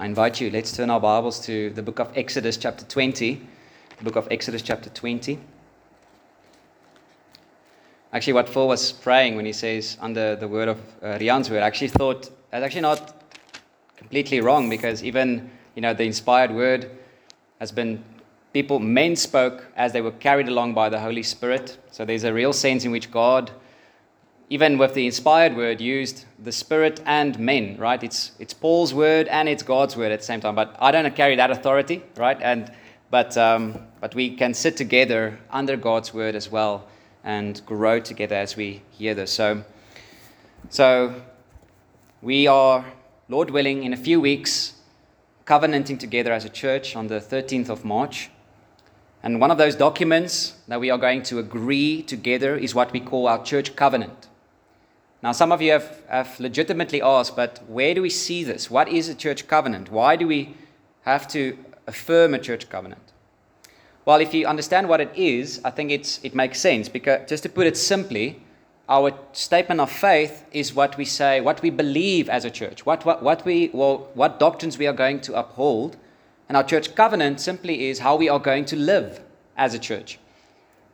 I invite you, let's turn our Bibles to the book of Exodus, chapter 20. The book of Exodus, chapter 20. Actually, what Phil was praying when he says under the word of uh, Rian's word, I actually thought that's actually not completely wrong because even you know the inspired word has been people men spoke as they were carried along by the Holy Spirit. So there's a real sense in which God even with the inspired word used the spirit and men right? It's it's paul's word and it's god's word at the same time but i don't carry that authority right? And but um, but we can sit together under god's word as well and grow together as we hear this. So so we are lord willing in a few weeks covenanting together as a church on the 13th of march. And one of those documents that we are going to agree together is what we call our church covenant now, some of you have, have legitimately asked, but where do we see this? What is a church covenant? Why do we have to affirm a church covenant? Well, if you understand what it is, I think it's, it makes sense because, just to put it simply, our statement of faith is what we say, what we believe as a church, what, what, what, we, well, what doctrines we are going to uphold. And our church covenant simply is how we are going to live as a church.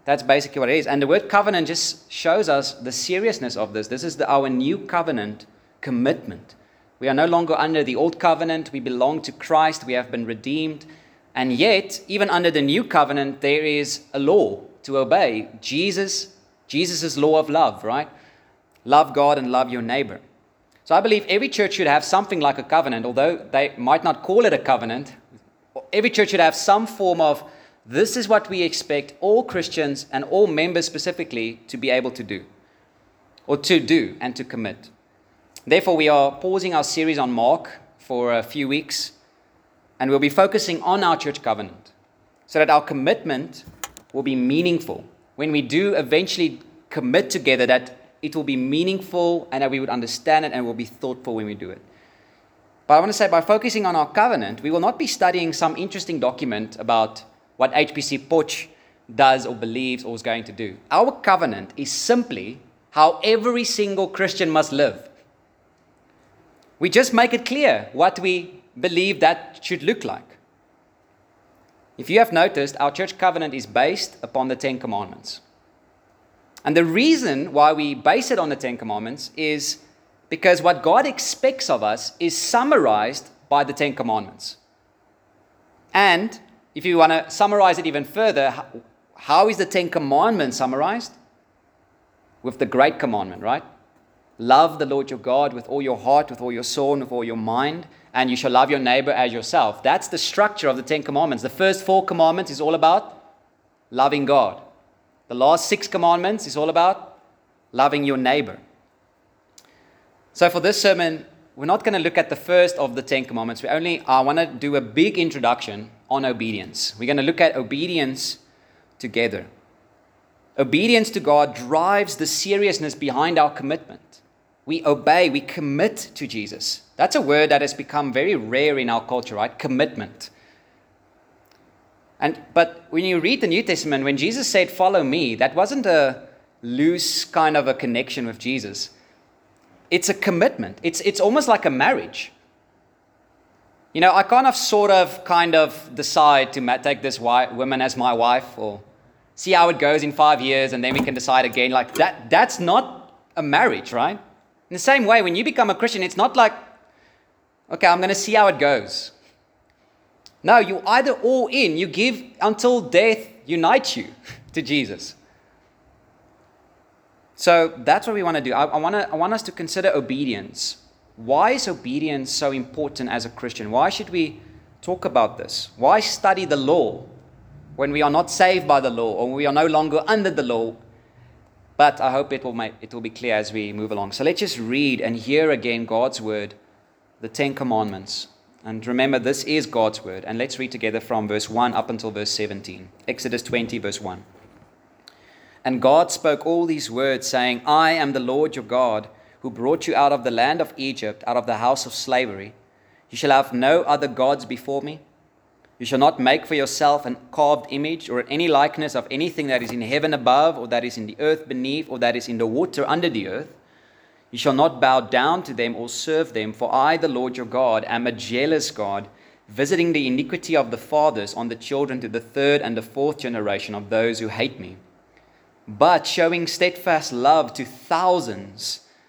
That's basically what it is. And the word covenant just shows us the seriousness of this. This is the, our new covenant commitment. We are no longer under the old covenant. We belong to Christ. We have been redeemed. And yet, even under the new covenant, there is a law to obey. Jesus, Jesus' law of love, right? Love God and love your neighbor. So I believe every church should have something like a covenant, although they might not call it a covenant. Every church should have some form of this is what we expect all Christians and all members specifically to be able to do, or to do and to commit. Therefore, we are pausing our series on Mark for a few weeks, and we'll be focusing on our church covenant so that our commitment will be meaningful. When we do eventually commit together, that it will be meaningful and that we would understand it and will be thoughtful when we do it. But I want to say by focusing on our covenant, we will not be studying some interesting document about what HPC Potch does or believes or is going to do. Our covenant is simply how every single Christian must live. We just make it clear what we believe that should look like. If you have noticed, our church covenant is based upon the Ten Commandments. And the reason why we base it on the Ten Commandments is because what God expects of us is summarized by the Ten Commandments. And if you want to summarize it even further, how is the Ten Commandments summarized? With the great commandment, right? Love the Lord your God with all your heart, with all your soul, and with all your mind, and you shall love your neighbor as yourself. That's the structure of the Ten Commandments. The first four commandments is all about loving God. The last six commandments is all about loving your neighbor. So for this sermon, we're not going to look at the first of the Ten Commandments. We only I want to do a big introduction on obedience. We're going to look at obedience together. Obedience to God drives the seriousness behind our commitment. We obey, we commit to Jesus. That's a word that has become very rare in our culture, right? Commitment. And but when you read the New Testament, when Jesus said, Follow me, that wasn't a loose kind of a connection with Jesus. It's a commitment. It's, it's almost like a marriage. You know, I kind of sort of kind of decide to take this woman as my wife or see how it goes in five years and then we can decide again. Like that, that's not a marriage, right? In the same way, when you become a Christian, it's not like, okay, I'm going to see how it goes. No, you either all in, you give until death unites you to Jesus. So that's what we want to do. I, I, wanna, I want us to consider obedience why is obedience so important as a Christian? Why should we talk about this? Why study the law when we are not saved by the law or we are no longer under the law? But I hope it will, make, it will be clear as we move along. So let's just read and hear again God's word, the Ten Commandments. And remember, this is God's word. And let's read together from verse 1 up until verse 17. Exodus 20, verse 1. And God spoke all these words, saying, I am the Lord your God who brought you out of the land of Egypt, out of the house of slavery. You shall have no other gods before me. You shall not make for yourself an carved image or any likeness of anything that is in heaven above, or that is in the earth beneath, or that is in the water under the earth. You shall not bow down to them or serve them, for I, the Lord your God, am a jealous God, visiting the iniquity of the fathers on the children to the third and the fourth generation of those who hate me, but showing steadfast love to thousands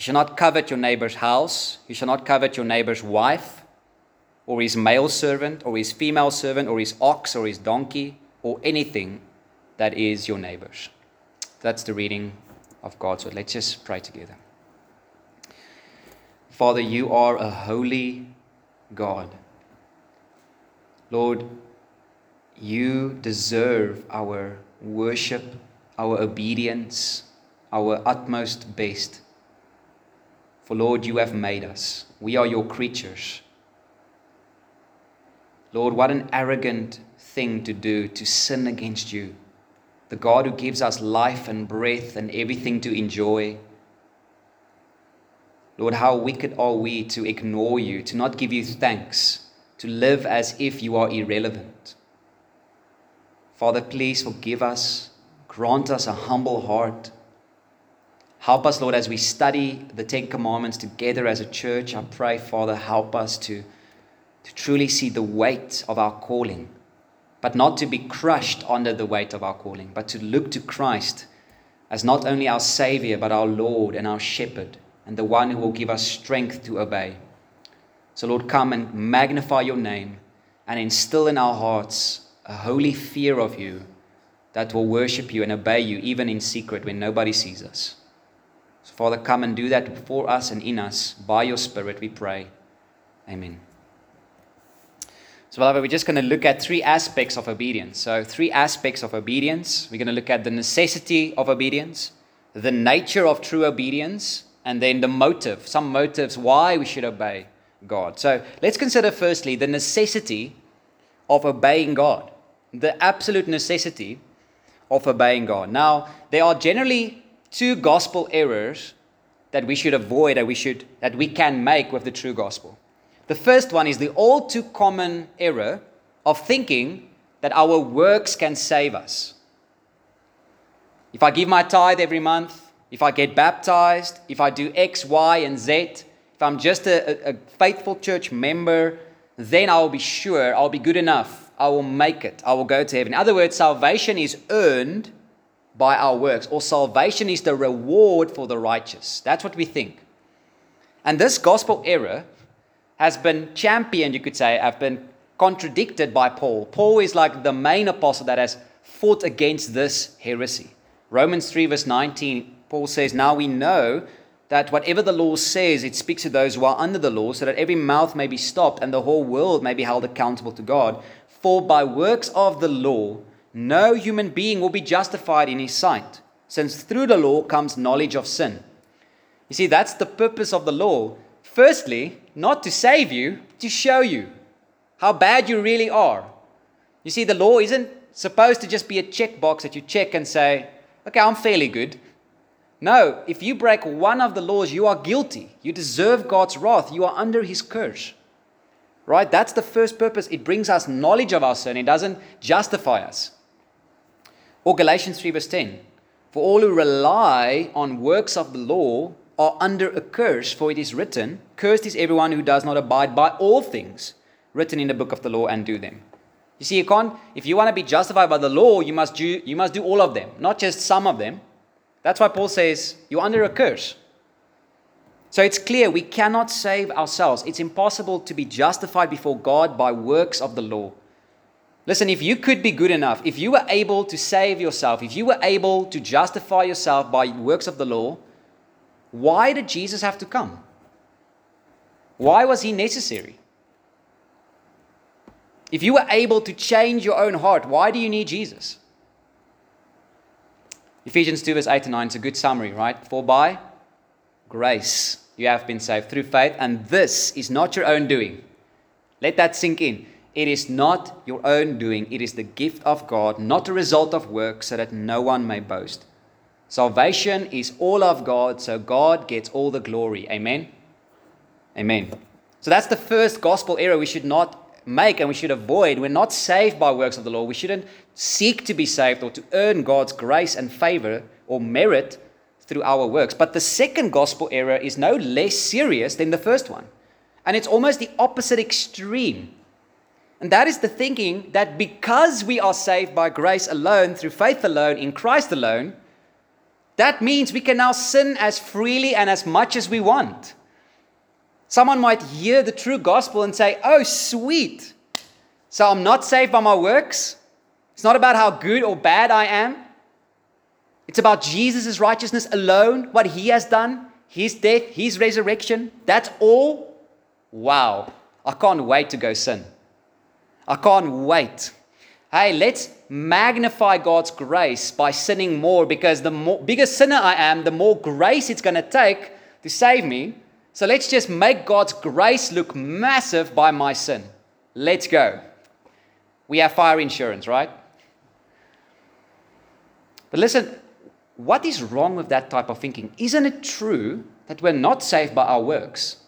You shall not covet your neighbor's house. You shall not covet your neighbor's wife, or his male servant, or his female servant, or his ox, or his donkey, or anything that is your neighbor's. That's the reading of God's word. Let's just pray together. Father, you are a holy God. Lord, you deserve our worship, our obedience, our utmost best. For Lord, you have made us. We are your creatures. Lord, what an arrogant thing to do to sin against you, the God who gives us life and breath and everything to enjoy Lord, how wicked are we to ignore you, to not give you thanks, to live as if you are irrelevant. Father, please forgive us, grant us a humble heart. Help us, Lord, as we study the Ten Commandments together as a church. I pray, Father, help us to, to truly see the weight of our calling, but not to be crushed under the weight of our calling, but to look to Christ as not only our Savior, but our Lord and our Shepherd and the one who will give us strength to obey. So, Lord, come and magnify your name and instill in our hearts a holy fear of you that will worship you and obey you even in secret when nobody sees us. So, Father, come and do that for us and in us by your Spirit, we pray. Amen. So, beloved, we're just going to look at three aspects of obedience. So, three aspects of obedience. We're going to look at the necessity of obedience, the nature of true obedience, and then the motive, some motives why we should obey God. So let's consider firstly the necessity of obeying God, the absolute necessity of obeying God. Now, there are generally two gospel errors that we should avoid that we should that we can make with the true gospel. The first one is the all too common error of thinking that our works can save us. If I give my tithe every month, if I get baptized, if I do X, Y, and Z, if I'm just a, a, faithful church member, then I'll be sure I'll be good enough. I will make it. I will go to heaven. In other words, salvation is earned by our works, or salvation is the reward for the righteous. That's what we think. And this gospel error has been championed, you could say, have been contradicted by Paul. Paul is like the main apostle that has fought against this heresy. Romans 3, verse 19 Paul says, Now we know that whatever the law says, it speaks to those who are under the law, so that every mouth may be stopped and the whole world may be held accountable to God. For by works of the law, no human being will be justified in his sight, since through the law comes knowledge of sin. You see, that's the purpose of the law. Firstly, not to save you, to show you how bad you really are. You see, the law isn't supposed to just be a checkbox that you check and say, okay, I'm fairly good. No, if you break one of the laws, you are guilty. You deserve God's wrath. You are under his curse. Right? That's the first purpose. It brings us knowledge of our sin, it doesn't justify us. Or Galatians 3, verse 10 For all who rely on works of the law are under a curse, for it is written, Cursed is everyone who does not abide by all things written in the book of the law and do them. You see, you can't, if you want to be justified by the law, you must do, you must do all of them, not just some of them. That's why Paul says, You're under a curse. So it's clear we cannot save ourselves. It's impossible to be justified before God by works of the law. Listen, if you could be good enough, if you were able to save yourself, if you were able to justify yourself by works of the law, why did Jesus have to come? Why was he necessary? If you were able to change your own heart, why do you need Jesus? Ephesians 2, verse 8 and 9 is a good summary, right? For by grace you have been saved through faith, and this is not your own doing. Let that sink in. It is not your own doing, it is the gift of God, not a result of work, so that no one may boast. Salvation is all of God, so God gets all the glory. Amen? Amen. So that's the first gospel error we should not make and we should avoid. We're not saved by works of the law. We shouldn't seek to be saved or to earn God's grace and favor or merit through our works. But the second gospel error is no less serious than the first one. And it's almost the opposite extreme. And that is the thinking that because we are saved by grace alone, through faith alone, in Christ alone, that means we can now sin as freely and as much as we want. Someone might hear the true gospel and say, Oh, sweet. So I'm not saved by my works. It's not about how good or bad I am. It's about Jesus' righteousness alone, what he has done, his death, his resurrection. That's all. Wow. I can't wait to go sin. I can't wait. Hey, let's magnify God's grace by sinning more because the more, bigger sinner I am, the more grace it's going to take to save me. So let's just make God's grace look massive by my sin. Let's go. We have fire insurance, right? But listen, what is wrong with that type of thinking? Isn't it true that we're not saved by our works?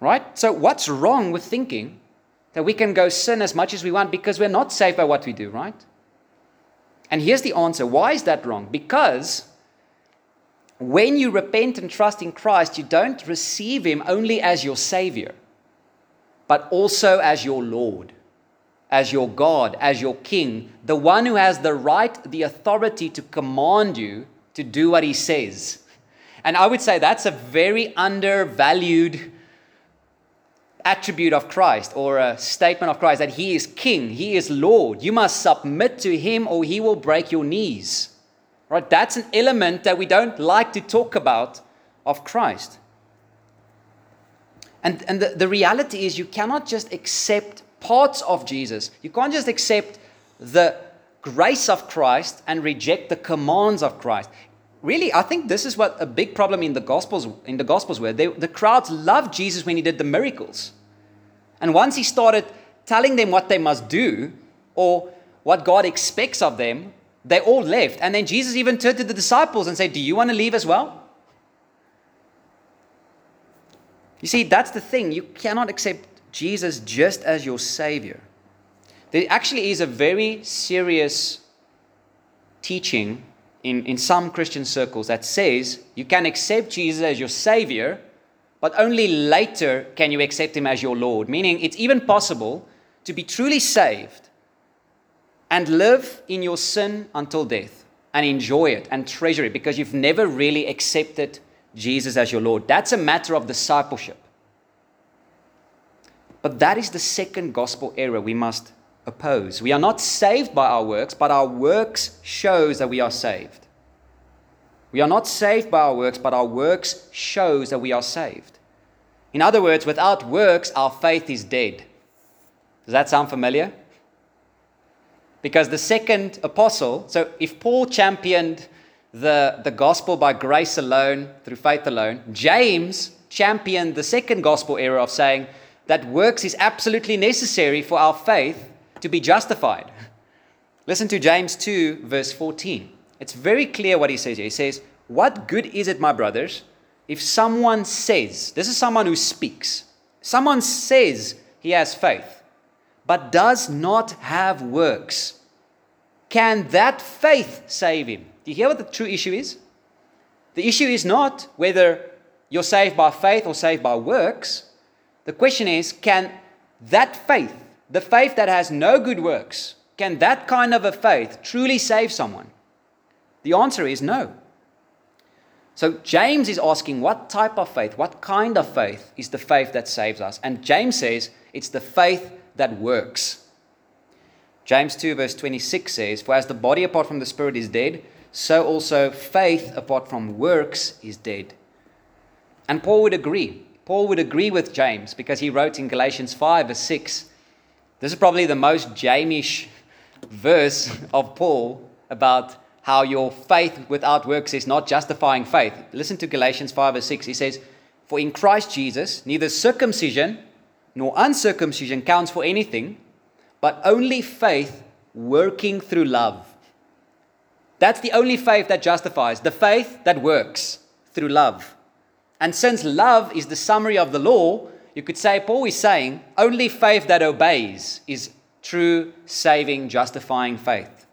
Right? So, what's wrong with thinking that we can go sin as much as we want because we're not saved by what we do, right? And here's the answer why is that wrong? Because when you repent and trust in Christ, you don't receive Him only as your Savior, but also as your Lord, as your God, as your King, the one who has the right, the authority to command you to do what He says. And I would say that's a very undervalued attribute of Christ or a statement of Christ that He is King, He is Lord. You must submit to Him or He will break your knees. Right? That's an element that we don't like to talk about of Christ. And, and the, the reality is, you cannot just accept parts of Jesus. You can't just accept the grace of Christ and reject the commands of Christ really, I think this is what a big problem in the Gospels in the Gospels were. They, the crowds loved Jesus when he did the miracles, and once he started telling them what they must do or what God expects of them, they all left. And then Jesus even turned to the disciples and said, "Do you want to leave as well?" You see, that's the thing. You cannot accept Jesus just as your Savior. There actually is a very serious teaching in, in some Christian circles that says you can accept Jesus as your Savior, but only later can you accept Him as your Lord. Meaning, it's even possible to be truly saved and live in your sin until death and enjoy it and treasure it because you've never really accepted Jesus as your Lord. That's a matter of discipleship. But that is the second gospel error we must oppose. We are not saved by our works, but our works shows that we are saved. We are not saved by our works, but our works shows that we are saved. In other words, without works, our faith is dead. Does that sound familiar? Because the second apostle, so if Paul championed the, the gospel by grace alone, through faith alone, James championed the second gospel era of saying that works is absolutely necessary for our faith to be justified. Listen to James 2, verse 14. It's very clear what he says here. He says, What good is it, my brothers, if someone says, this is someone who speaks, someone says he has faith, but does not have works? Can that faith save him? Do you hear what the true issue is? The issue is not whether you're saved by faith or saved by works. The question is, can that faith the faith that has no good works, can that kind of a faith truly save someone? The answer is no. So James is asking, what type of faith, what kind of faith is the faith that saves us? And James says it's the faith that works. James 2, verse 26 says, For as the body apart from the spirit is dead, so also faith apart from works is dead. And Paul would agree. Paul would agree with James because he wrote in Galatians 5, verse 6. This is probably the most Jamish verse of Paul about how your faith without works is not justifying faith. Listen to Galatians 5 verse 6. He says, For in Christ Jesus, neither circumcision nor uncircumcision counts for anything, but only faith working through love. That's the only faith that justifies, the faith that works through love. And since love is the summary of the law, you could say Paul is saying only faith that obeys is true, saving, justifying faith.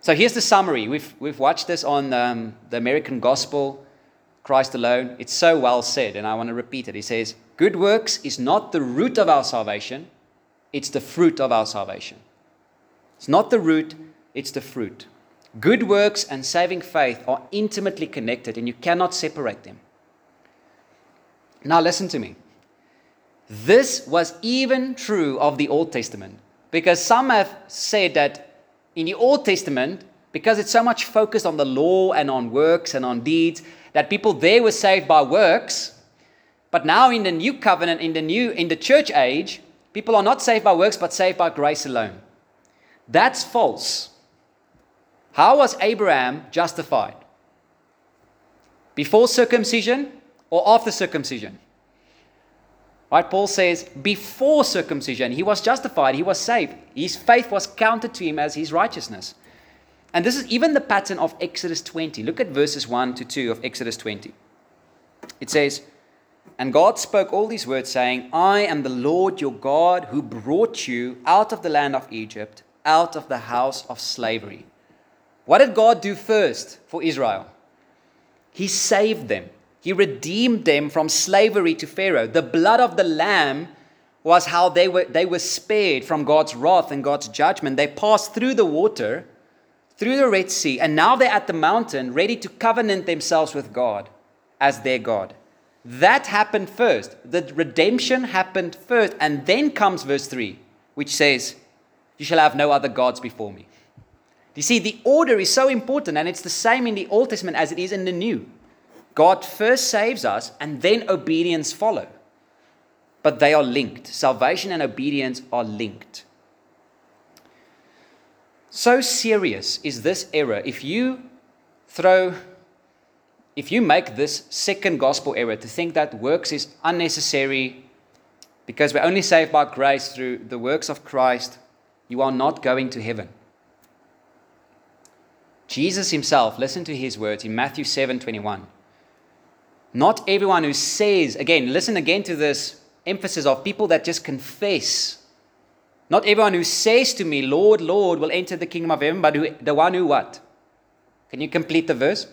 So here's the summary. We've, we've watched this on um, the American Gospel, Christ alone. It's so well said, and I want to repeat it. He says, Good works is not the root of our salvation, it's the fruit of our salvation. It's not the root, it's the fruit. Good works and saving faith are intimately connected, and you cannot separate them. Now, listen to me. This was even true of the Old Testament, because some have said that in the Old Testament, because it's so much focused on the law and on works and on deeds, that people there were saved by works. But now in the new covenant, in the new in the church age, people are not saved by works, but saved by grace alone. That's false. How was Abraham justified? Before circumcision or after circumcision? Right? Paul says, before circumcision, he was justified, he was saved. His faith was counted to him as his righteousness. And this is even the pattern of Exodus 20. Look at verses 1 to 2 of Exodus 20. It says, And God spoke all these words, saying, I am the Lord your God who brought you out of the land of Egypt, out of the house of slavery. What did God do first for Israel? He saved them. He redeemed them from slavery to Pharaoh. The blood of the Lamb was how they were, they were spared from God's wrath and God's judgment. They passed through the water, through the Red Sea, and now they're at the mountain ready to covenant themselves with God as their God. That happened first. The redemption happened first. And then comes verse 3, which says, You shall have no other gods before me. You see, the order is so important, and it's the same in the Old Testament as it is in the New. God first saves us and then obedience follow. But they are linked. Salvation and obedience are linked. So serious is this error. If you throw, if you make this second gospel error to think that works is unnecessary because we're only saved by grace through the works of Christ, you are not going to heaven. Jesus himself, listen to his words in Matthew 7 21. Not everyone who says, again, listen again to this emphasis of people that just confess. Not everyone who says to me, Lord, Lord, will enter the kingdom of heaven, but who, the one who what? Can you complete the verse?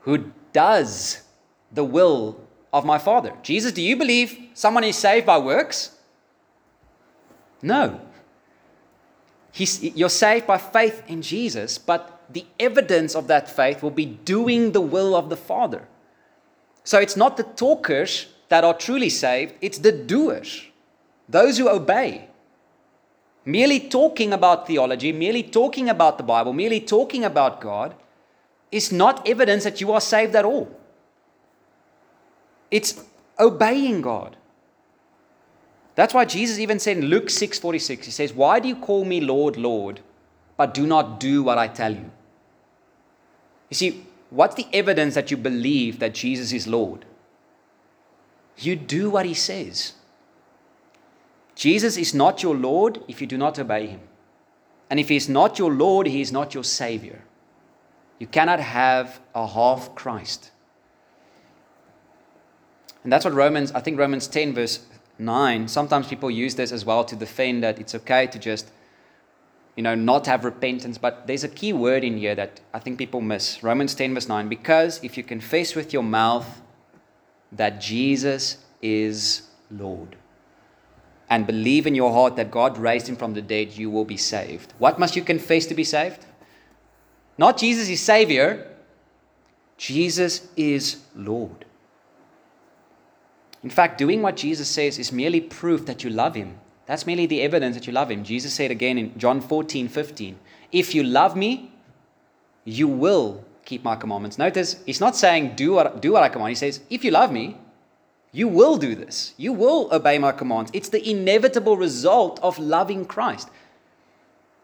Who does the will of my Father. Jesus, do you believe someone is saved by works? No. He's, you're saved by faith in Jesus, but the evidence of that faith will be doing the will of the Father. So it's not the talkers that are truly saved, it's the doers, those who obey. Merely talking about theology, merely talking about the Bible, merely talking about God is not evidence that you are saved at all. It's obeying God. That's why Jesus even said in Luke 6:46, he says, "Why do you call me Lord, Lord, but do not do what I tell you?" You see, What's the evidence that you believe that Jesus is Lord? You do what he says. Jesus is not your Lord if you do not obey him. And if he is not your Lord, he is not your Savior. You cannot have a half Christ. And that's what Romans, I think Romans 10, verse 9, sometimes people use this as well to defend that it's okay to just you know, not have repentance. But there's a key word in here that I think people miss. Romans 10, verse 9. Because if you confess with your mouth that Jesus is Lord and believe in your heart that God raised him from the dead, you will be saved. What must you confess to be saved? Not Jesus is Savior. Jesus is Lord. In fact, doing what Jesus says is merely proof that you love him. That's merely the evidence that you love him. Jesus said again in John 14, 15, If you love me, you will keep my commandments. Notice, he's not saying, do what, do what I command. He says, If you love me, you will do this. You will obey my commands. It's the inevitable result of loving Christ.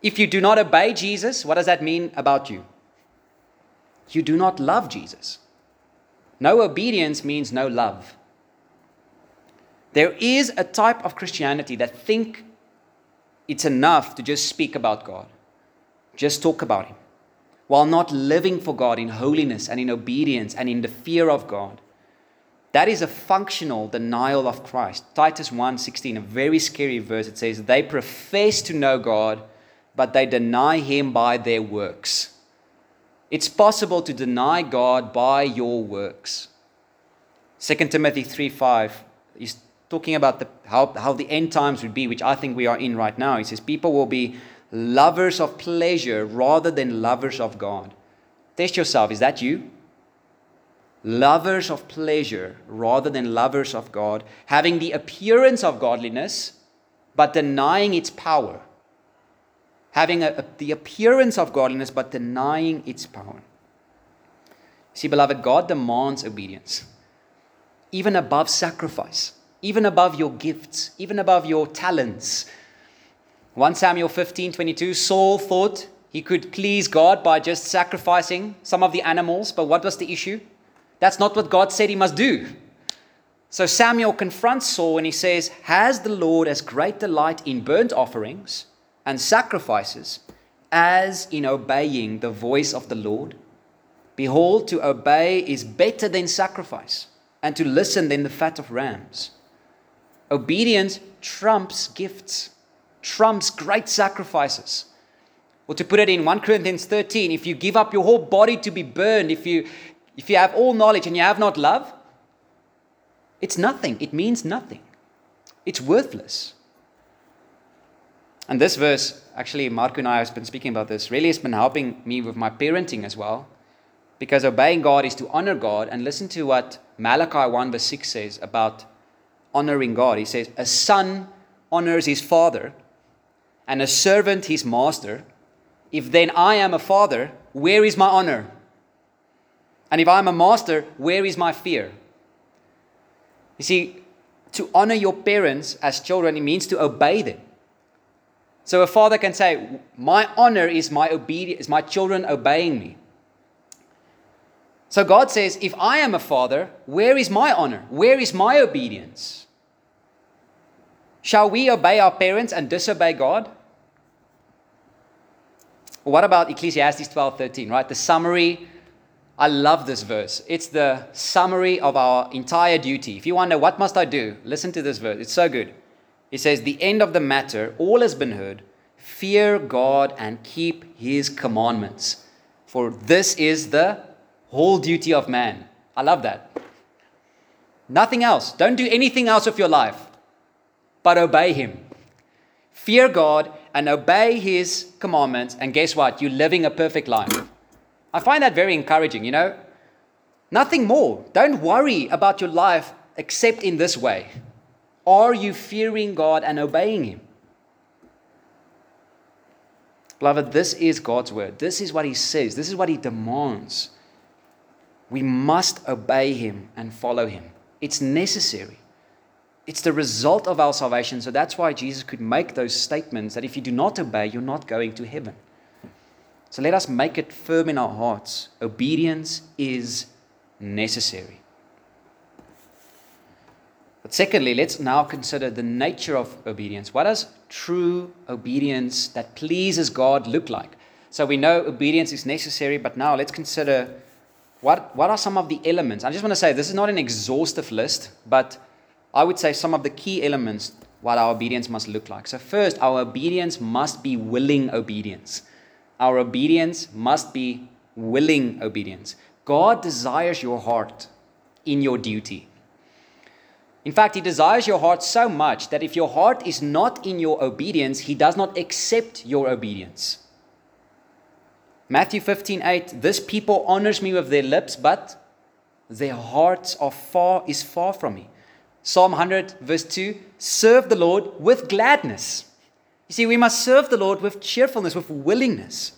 If you do not obey Jesus, what does that mean about you? You do not love Jesus. No obedience means no love. There is a type of Christianity that think it's enough to just speak about God, just talk about Him, while not living for God in holiness and in obedience and in the fear of God. That is a functional denial of Christ. Titus 1:16, a very scary verse. It says, "They profess to know God, but they deny him by their works." It's possible to deny God by your works. 2 Timothy 3:5 is talking about the, how, how the end times would be, which I think we are in right now. He says, People will be lovers of pleasure rather than lovers of God. Test yourself. Is that you? Lovers of pleasure rather than lovers of God, having the appearance of godliness, but denying its power. Having a, a, the appearance of godliness, but denying its power. See, beloved, God demands obedience, even above sacrifice even above your gifts, even above your talents. 1 Samuel 15 22, Saul thought he could please God by just sacrificing some of the animals, but what was the issue? That's not what God said he must do. So Samuel confronts Saul and he says, Has the Lord as great delight in burnt offerings and sacrifices as in obeying the voice of the Lord? Behold, to obey is better than sacrifice, and to listen than the fat of rams. Obedience trumps gifts, trumps great sacrifices. Or to put it in 1 Corinthians 13, if you give up your whole body to be burned, if you, if you have all knowledge and you have not love, it's nothing. It means nothing. It's worthless. And this verse, actually, Marco and I have been speaking about this, really has been helping me with my parenting as well. Because obeying God is to honor God. And listen to what Malachi 1 verse 6 says about honoring God. He says, A son honors his father, and a servant his master. If then I am a father, where is my honor? And if I'm a master, where is my fear? You see, to honor your parents as children, it means to obey them. So a father can say, My honor is my obedience, is my children obeying me. So God says, If I am a father, where is my honor? Where is my obedience? Shall we obey our parents and disobey God? What about Ecclesiastes 12:13, right? The summary I love this verse. It's the summary of our entire duty. If you wonder what must I do, listen to this verse. It's so good. It says, "The end of the matter, all has been heard. Fear God and keep his commandments, for this is the whole duty of man." I love that. Nothing else. Don't do anything else of your life but obey Him. Fear God and obey His commandments, and guess what? You're living a perfect life. I find that very encouraging, you know? Nothing more. Don't worry about your life except in this way. Are you fearing God and obeying Him? Beloved, this is God's word. This is what He says. This is what He demands. We must obey Him and follow Him. It's necessary. It's the result of our salvation. So that's why Jesus could make those statements that if you do not obey, you're not going to heaven. So let us make it firm in our hearts. Obedience is necessary. But secondly, let's now consider the nature of obedience. What does true obedience that pleases God look like? So we know obedience is necessary, but now let's consider what, what are some of the elements. I just want to say this is not an exhaustive list, but I would say some of the key elements what our obedience must look like. So, first, our obedience must be willing obedience. Our obedience must be willing obedience. God desires your heart in your duty. In fact, He desires your heart so much that if your heart is not in your obedience, He does not accept your obedience. Matthew 15 8, this people honors me with their lips, but their hearts are far is far from me. Psalm 100, verse 2, serve the Lord with gladness. You see, we must serve the Lord with cheerfulness, with willingness.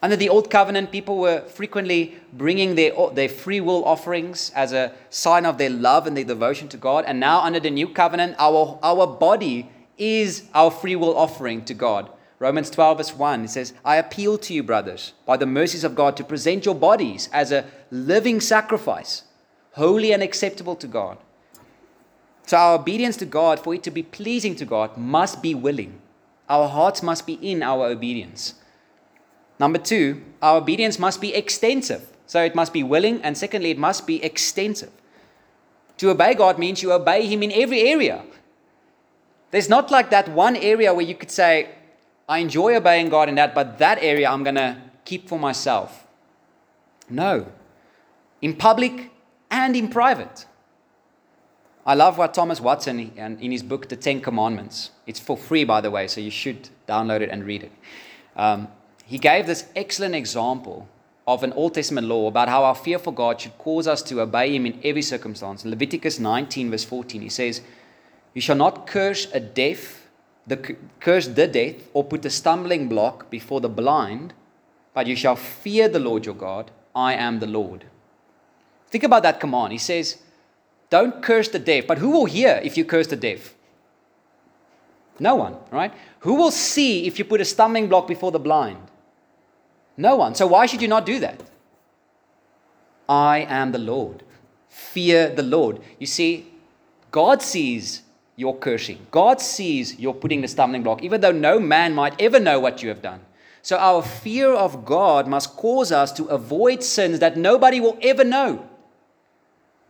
Under the Old Covenant, people were frequently bringing their, their free will offerings as a sign of their love and their devotion to God. And now, under the New Covenant, our, our body is our free will offering to God. Romans 12, verse 1, it says, I appeal to you, brothers, by the mercies of God, to present your bodies as a living sacrifice, holy and acceptable to God. So, our obedience to God, for it to be pleasing to God, must be willing. Our hearts must be in our obedience. Number two, our obedience must be extensive. So, it must be willing, and secondly, it must be extensive. To obey God means you obey Him in every area. There's not like that one area where you could say, I enjoy obeying God in that, but that area I'm going to keep for myself. No. In public and in private. I love what Thomas Watson, in his book, The Ten Commandments, it's for free, by the way, so you should download it and read it. Um, he gave this excellent example of an Old Testament law about how our fear for God should cause us to obey Him in every circumstance. Leviticus 19, verse 14, he says, You shall not curse a deaf the curse the death or put a stumbling block before the blind, but you shall fear the Lord your God. I am the Lord. Think about that command. He says, Don't curse the deaf, but who will hear if you curse the deaf? No one, right? Who will see if you put a stumbling block before the blind? No one. So why should you not do that? I am the Lord. Fear the Lord. You see, God sees your cursing. God sees you're putting the stumbling block, even though no man might ever know what you have done. So our fear of God must cause us to avoid sins that nobody will ever know.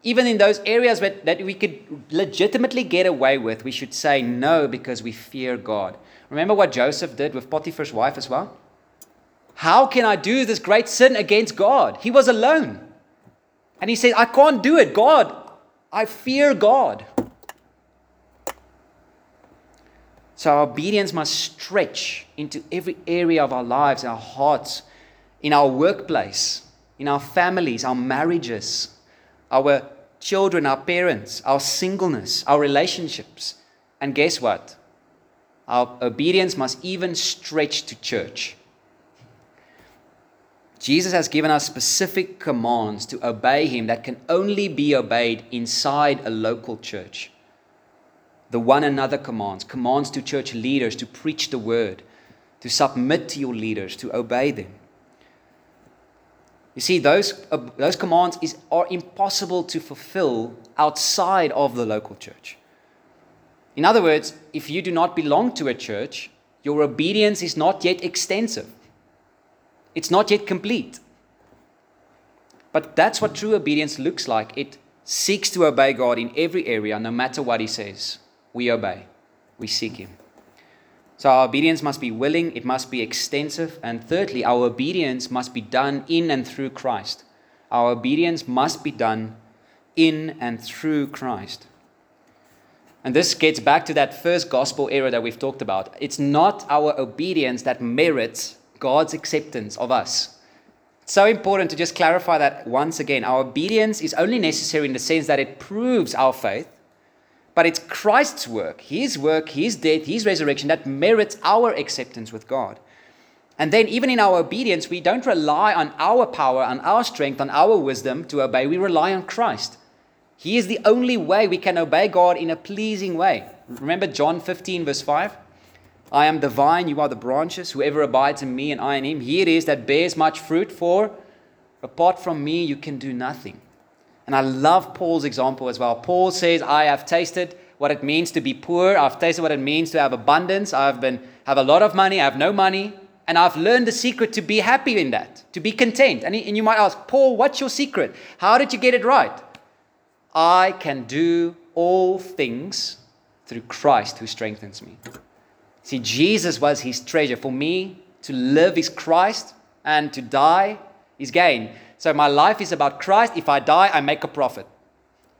Even in those areas that, that we could legitimately get away with, we should say no because we fear God. Remember what Joseph did with Potiphar's wife as well? How can I do this great sin against God? He was alone. And he said, I can't do it. God, I fear God. So our obedience must stretch into every area of our lives, our hearts, in our workplace, in our families, our marriages, our children, our parents, our singleness, our relationships. And guess what? Our obedience must even stretch to church. Jesus has given us specific commands to obey Him that can only be obeyed inside a local church the one another commands, commands to church leaders to preach the word, to submit to your leaders, to obey them. You see, those, uh, those commands is, are impossible to fulfill outside of the local church. In other words, if you do not belong to a church, your obedience is not yet extensive, it's not yet complete. But that's what true obedience looks like. It seeks to obey God in every area, no matter what He says we obey, we seek Him. So our obedience must be willing, it must be extensive, and thirdly, our obedience must be done in and through Christ. Our obedience must be done in and through Christ. And this gets back to that first gospel era that we've talked about. It's not our obedience that merits God's acceptance of us. It's so important to just clarify that once again. Our obedience is only necessary in the sense that it proves our faith, but it's Christ's work, His work, His death, His resurrection that merits our acceptance with God. And then, even in our obedience, we don't rely on our power, on our strength, on our wisdom to obey. We rely on Christ. He is the only way we can obey God in a pleasing way. Remember John 15, verse 5? I am the vine, you are the branches. Whoever abides in me and I in him, he it is that bears much fruit, for apart from me, you can do nothing. And I love Paul's example as well. Paul says, I have tasted what it means to be poor. I've tasted what it means to have abundance. I've been have a lot of money. I have no money. And I've learned the secret to be happy in that, to be content. And, and you might ask, Paul, what's your secret? How did you get it right? I can do all things through Christ who strengthens me. See, Jesus was his treasure. For me, to live is Christ, and to die is gain. So my life is about Christ. If I die, I make a profit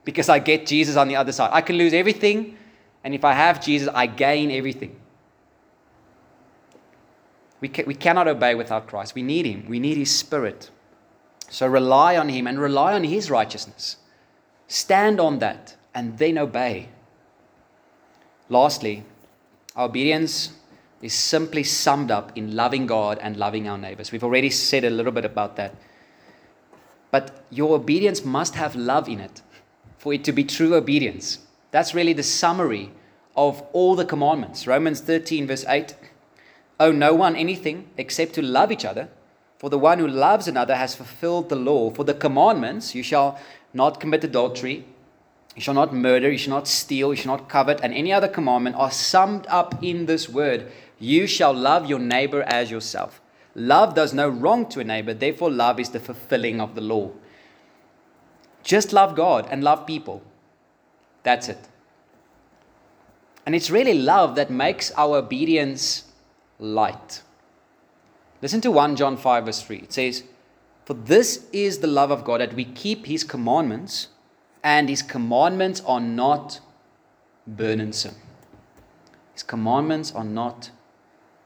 because I get Jesus on the other side. I can lose everything, and if I have Jesus, I gain everything. We, ca- we cannot obey without Christ. We need Him, we need His Spirit. So rely on Him and rely on His righteousness. Stand on that and then obey. Lastly, our obedience is simply summed up in loving God and loving our neighbors. We've already said a little bit about that. But your obedience must have love in it for it to be true obedience. That's really the summary of all the commandments. Romans 13, verse 8 Owe no one anything except to love each other, for the one who loves another has fulfilled the law. For the commandments, you shall not commit adultery, you shall not murder, you shall not steal, you shall not covet, and any other commandment are summed up in this word You shall love your neighbor as yourself. Love does no wrong to a neighbor, therefore, love is the fulfilling of the law. Just love God and love people. That's it. And it's really love that makes our obedience light. Listen to 1 John 5, verse 3. It says, For this is the love of God, that we keep his commandments, and his commandments are not burdensome. His commandments are not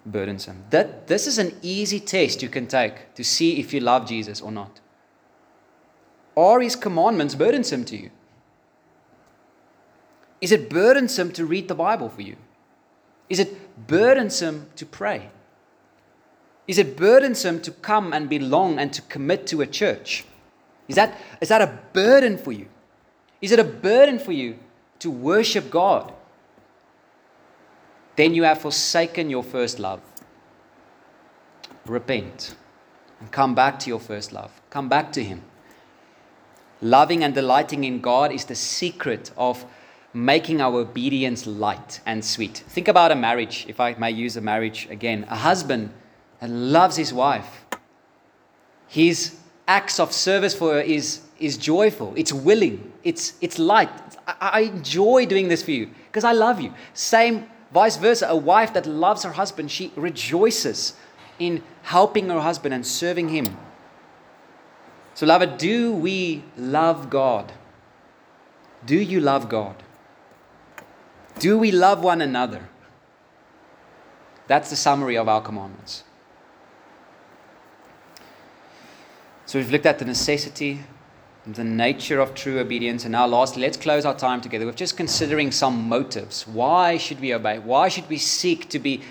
burdensome. That, this is an easy test you can take to see if you love Jesus or not. Are his commandments burdensome to you? Is it burdensome to read the Bible for you? Is it burdensome to pray? Is it burdensome to come and belong and to commit to a church? Is that, is that a burden for you? Is it a burden for you to worship God? Then you have forsaken your first love. Repent and come back to your first love. Come back to Him. Loving and delighting in God is the secret of making our obedience light and sweet. Think about a marriage, if I may use a marriage again. A husband that loves his wife. His acts of service for her is, is joyful, it's willing, it's, it's light. I, I enjoy doing this for you because I love you. Same, vice versa. A wife that loves her husband, she rejoices in helping her husband and serving him. So, beloved, do we love God? Do you love God? Do we love one another? That's the summary of our commandments. So we've looked at the necessity, the nature of true obedience, and now last, let's close our time together with just considering some motives. Why should we obey? Why should we seek to be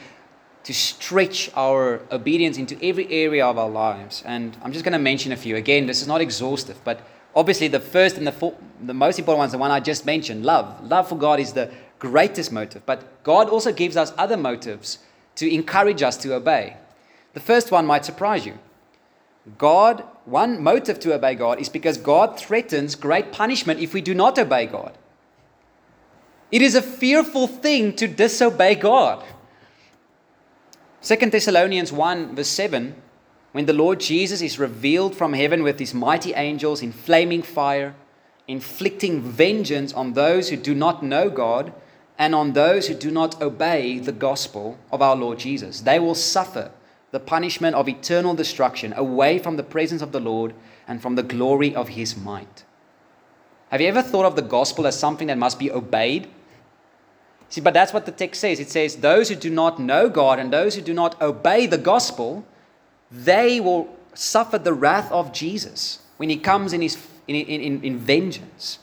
to stretch our obedience into every area of our lives? And I'm just going to mention a few. Again, this is not exhaustive, but obviously the first and the, the most important one is the one I just mentioned love. Love for God is the greatest motive, but God also gives us other motives to encourage us to obey. The first one might surprise you. God, one motive to obey God is because God threatens great punishment if we do not obey God. It is a fearful thing to disobey God. 2 Thessalonians 1, verse 7 when the Lord Jesus is revealed from heaven with his mighty angels in flaming fire, inflicting vengeance on those who do not know God and on those who do not obey the gospel of our Lord Jesus. They will suffer the punishment of eternal destruction away from the presence of the Lord and from the glory of his might. Have you ever thought of the gospel as something that must be obeyed? See, but that's what the text says. It says, Those who do not know God and those who do not obey the gospel, they will suffer the wrath of Jesus when he comes in, his, in, in, in vengeance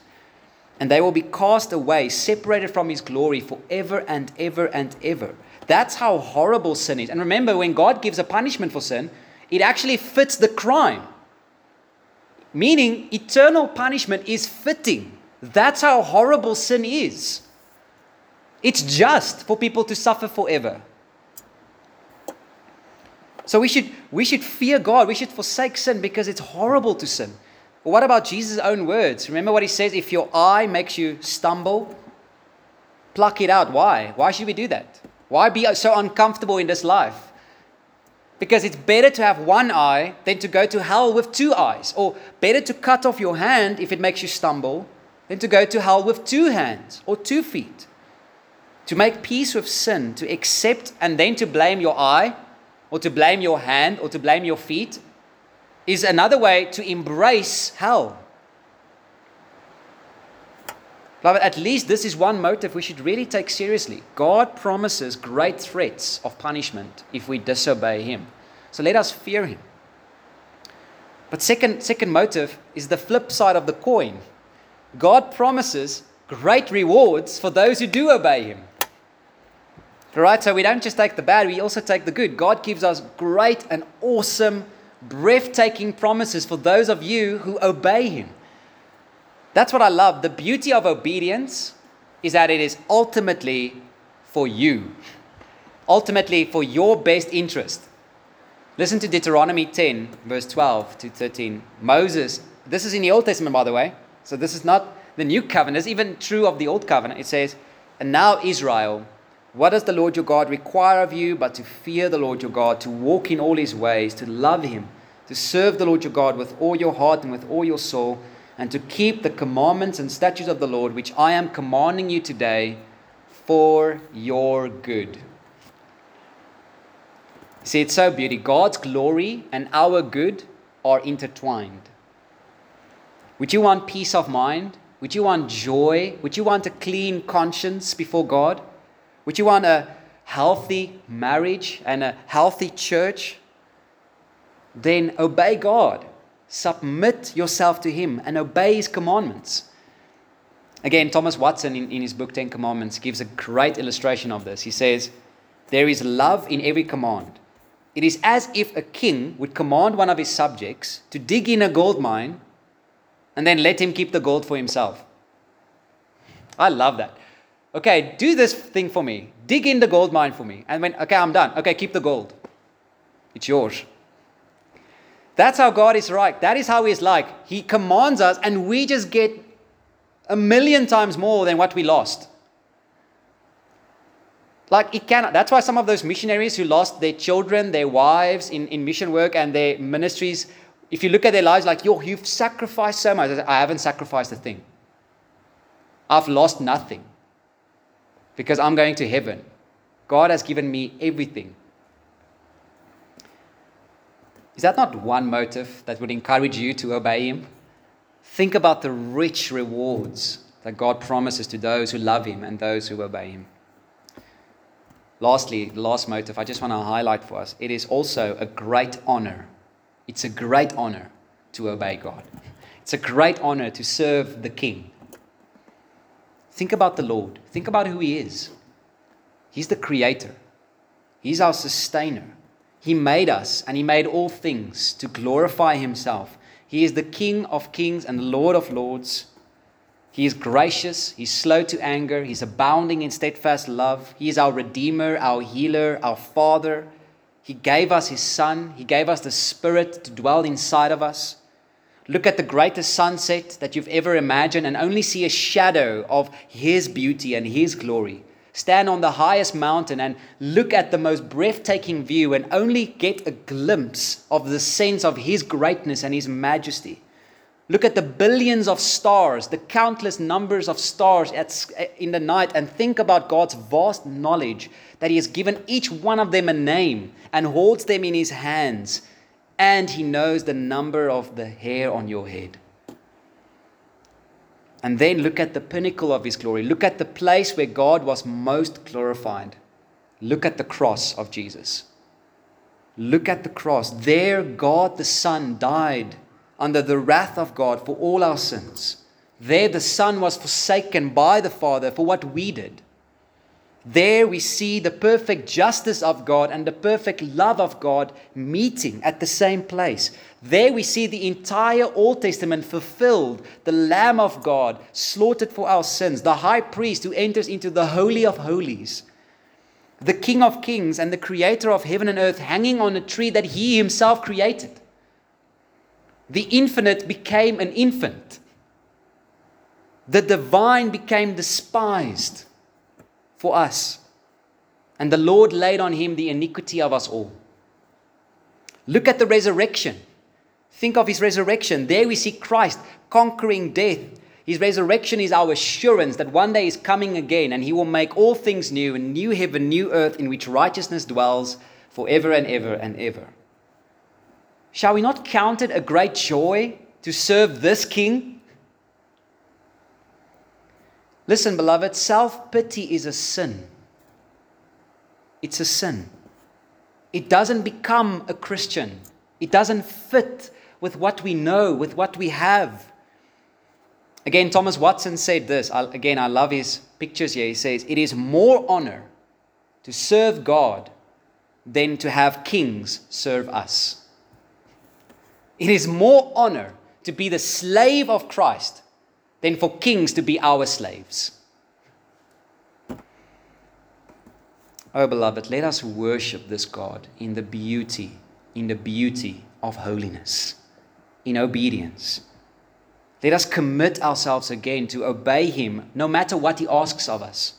and they will be cast away, separated from his glory forever and ever and ever. That's how horrible sin is. And remember, when God gives a punishment for sin, it actually fits the crime. Meaning, eternal punishment is fitting. That's how horrible sin is. It's just for people to suffer forever. So we should, we should fear God. We should forsake sin because it's horrible to sin. What about Jesus' own words? Remember what he says if your eye makes you stumble, pluck it out. Why? Why should we do that? Why be so uncomfortable in this life? Because it's better to have one eye than to go to hell with two eyes. Or better to cut off your hand if it makes you stumble than to go to hell with two hands or two feet. To make peace with sin, to accept and then to blame your eye or to blame your hand or to blame your feet is another way to embrace hell. Beloved, at least this is one motive we should really take seriously. God promises great threats of punishment if we disobey Him. So let us fear Him. But second, second motive is the flip side of the coin. God promises great rewards for those who do obey Him. Right? So we don't just take the bad, we also take the good. God gives us great and awesome, breathtaking promises for those of you who obey Him. That's what I love. The beauty of obedience is that it is ultimately for you, ultimately for your best interest. Listen to Deuteronomy 10, verse 12 to 13. Moses, this is in the Old Testament, by the way. So this is not the new covenant. It's even true of the old covenant. It says, And now, Israel, what does the Lord your God require of you but to fear the Lord your God, to walk in all his ways, to love him, to serve the Lord your God with all your heart and with all your soul, and to keep the commandments and statutes of the Lord, which I am commanding you today for your good. See, it's so beautiful. God's glory and our good are intertwined. Would you want peace of mind? Would you want joy? Would you want a clean conscience before God? Would you want a healthy marriage and a healthy church? Then obey God. Submit yourself to Him and obey His commandments. Again, Thomas Watson in, in his book Ten Commandments gives a great illustration of this. He says, There is love in every command. It is as if a king would command one of his subjects to dig in a gold mine and then let him keep the gold for himself. I love that. Okay, do this thing for me. Dig in the gold mine for me. And when, okay, I'm done. Okay, keep the gold. It's yours. That's how God is right. That is how He is like. He commands us, and we just get a million times more than what we lost. Like it cannot. That's why some of those missionaries who lost their children, their wives in, in mission work and their ministries, if you look at their lives, like, yo, you've sacrificed so much. I haven't sacrificed a thing. I've lost nothing because I'm going to heaven. God has given me everything. Is that not one motive that would encourage you to obey Him? Think about the rich rewards that God promises to those who love Him and those who obey Him. Lastly, the last motive I just want to highlight for us it is also a great honor. It's a great honor to obey God. It's a great honor to serve the King. Think about the Lord. Think about who He is. He's the Creator, He's our sustainer. He made us and He made all things to glorify Himself. He is the King of kings and the Lord of lords. He is gracious, He's slow to anger, He's abounding in steadfast love. He is our Redeemer, our healer, our Father. He gave us His Son, He gave us the Spirit to dwell inside of us. Look at the greatest sunset that you've ever imagined and only see a shadow of His beauty and His glory. Stand on the highest mountain and look at the most breathtaking view and only get a glimpse of the sense of His greatness and His majesty. Look at the billions of stars, the countless numbers of stars eh, in the night, and think about God's vast knowledge that He has given each one of them a name and holds them in His hands, and He knows the number of the hair on your head. And then look at the pinnacle of His glory. Look at the place where God was most glorified. Look at the cross of Jesus. Look at the cross. There, God the Son died under the wrath of God for all our sins. There, the Son was forsaken by the Father for what we did. There, we see the perfect justice of God and the perfect love of God meeting at the same place. There, we see the entire Old Testament fulfilled the Lamb of God slaughtered for our sins, the high priest who enters into the Holy of Holies, the King of Kings and the Creator of heaven and earth hanging on a tree that He Himself created the infinite became an infant. The divine became despised for us. And the Lord laid on him the iniquity of us all. Look at the resurrection. Think of his resurrection. There we see Christ conquering death. His resurrection is our assurance that one day is coming again and he will make all things new, a new heaven, new earth in which righteousness dwells forever and ever and ever. Shall we not count it a great joy to serve this King? Listen, beloved, self pity is a sin. It's a sin. It doesn't become a Christian, it doesn't fit with what we know, with what we have. Again, Thomas Watson said this. I, again, I love his pictures here. He says, It is more honor to serve God than to have kings serve us. It is more honor to be the slave of Christ than for kings to be our slaves. Oh, beloved, let us worship this God in the beauty, in the beauty of holiness, in obedience. Let us commit ourselves again to obey Him no matter what He asks of us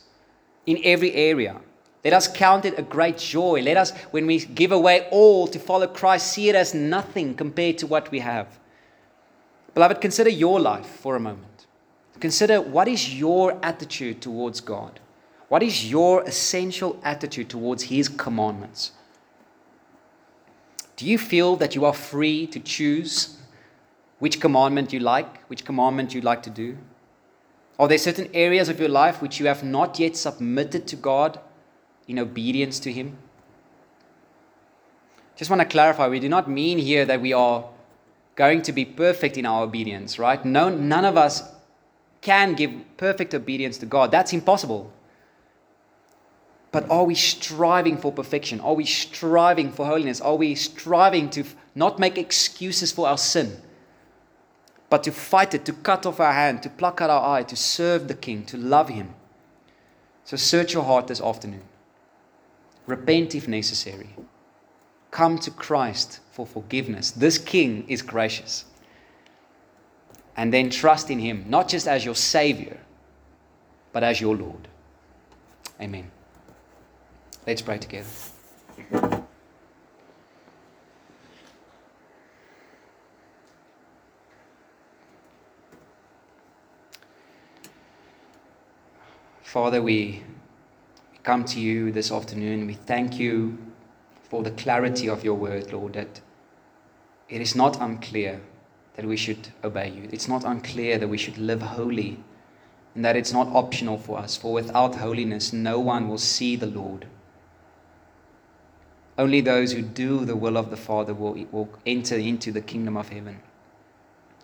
in every area. Let us count it a great joy. Let us, when we give away all to follow Christ, see it as nothing compared to what we have. Beloved, consider your life for a moment. Consider what is your attitude towards God? What is your essential attitude towards His commandments? Do you feel that you are free to choose which commandment you like, which commandment you like to do? Are there certain areas of your life which you have not yet submitted to God in obedience to Him? Just want to clarify, we do not mean here that we are going to be perfect in our obedience, right? No, none of us can give perfect obedience to God. That's impossible. But are we striving for perfection? Are we striving for holiness? Are we striving to not make excuses for our sin, but to fight it, to cut off our hand, to pluck out our eye, to serve the King, to love Him? So search your heart this afternoon. Repent if necessary. Come to Christ for forgiveness. This King is gracious and then trust in Him, not just as your Savior, but as your Lord. Amen. Let's pray together. Father, we come to you this afternoon. We thank you for the clarity of your word, Lord, that it is not unclear that we should obey you. It's not unclear that we should live holy and that it's not optional for us, for without holiness, no one will see the Lord. Only those who do the will of the Father will, will enter into the kingdom of heaven.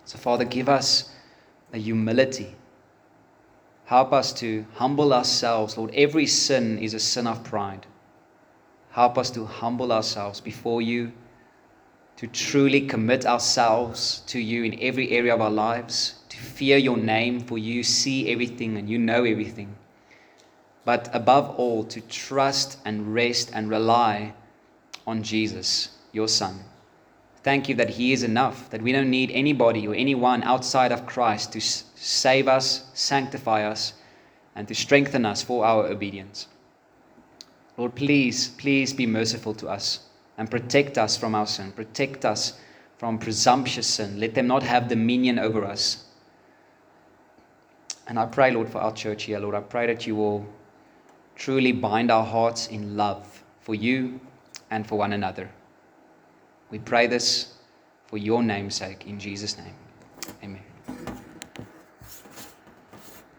So, Father, give us a humility. Help us to humble ourselves, Lord. Every sin is a sin of pride. Help us to humble ourselves before you to truly commit ourselves to you in every area of our lives, to fear your name, for you see everything and you know everything. But above all, to trust and rest and rely on Jesus, your Son. Thank you that He is enough, that we don't need anybody or anyone outside of Christ to save us, sanctify us, and to strengthen us for our obedience. Lord, please, please be merciful to us and protect us from our sin. Protect us from presumptuous sin. Let them not have dominion over us. And I pray, Lord, for our church here, Lord, I pray that you will truly bind our hearts in love for you and for one another. We pray this for your name's sake, in Jesus' name. Amen.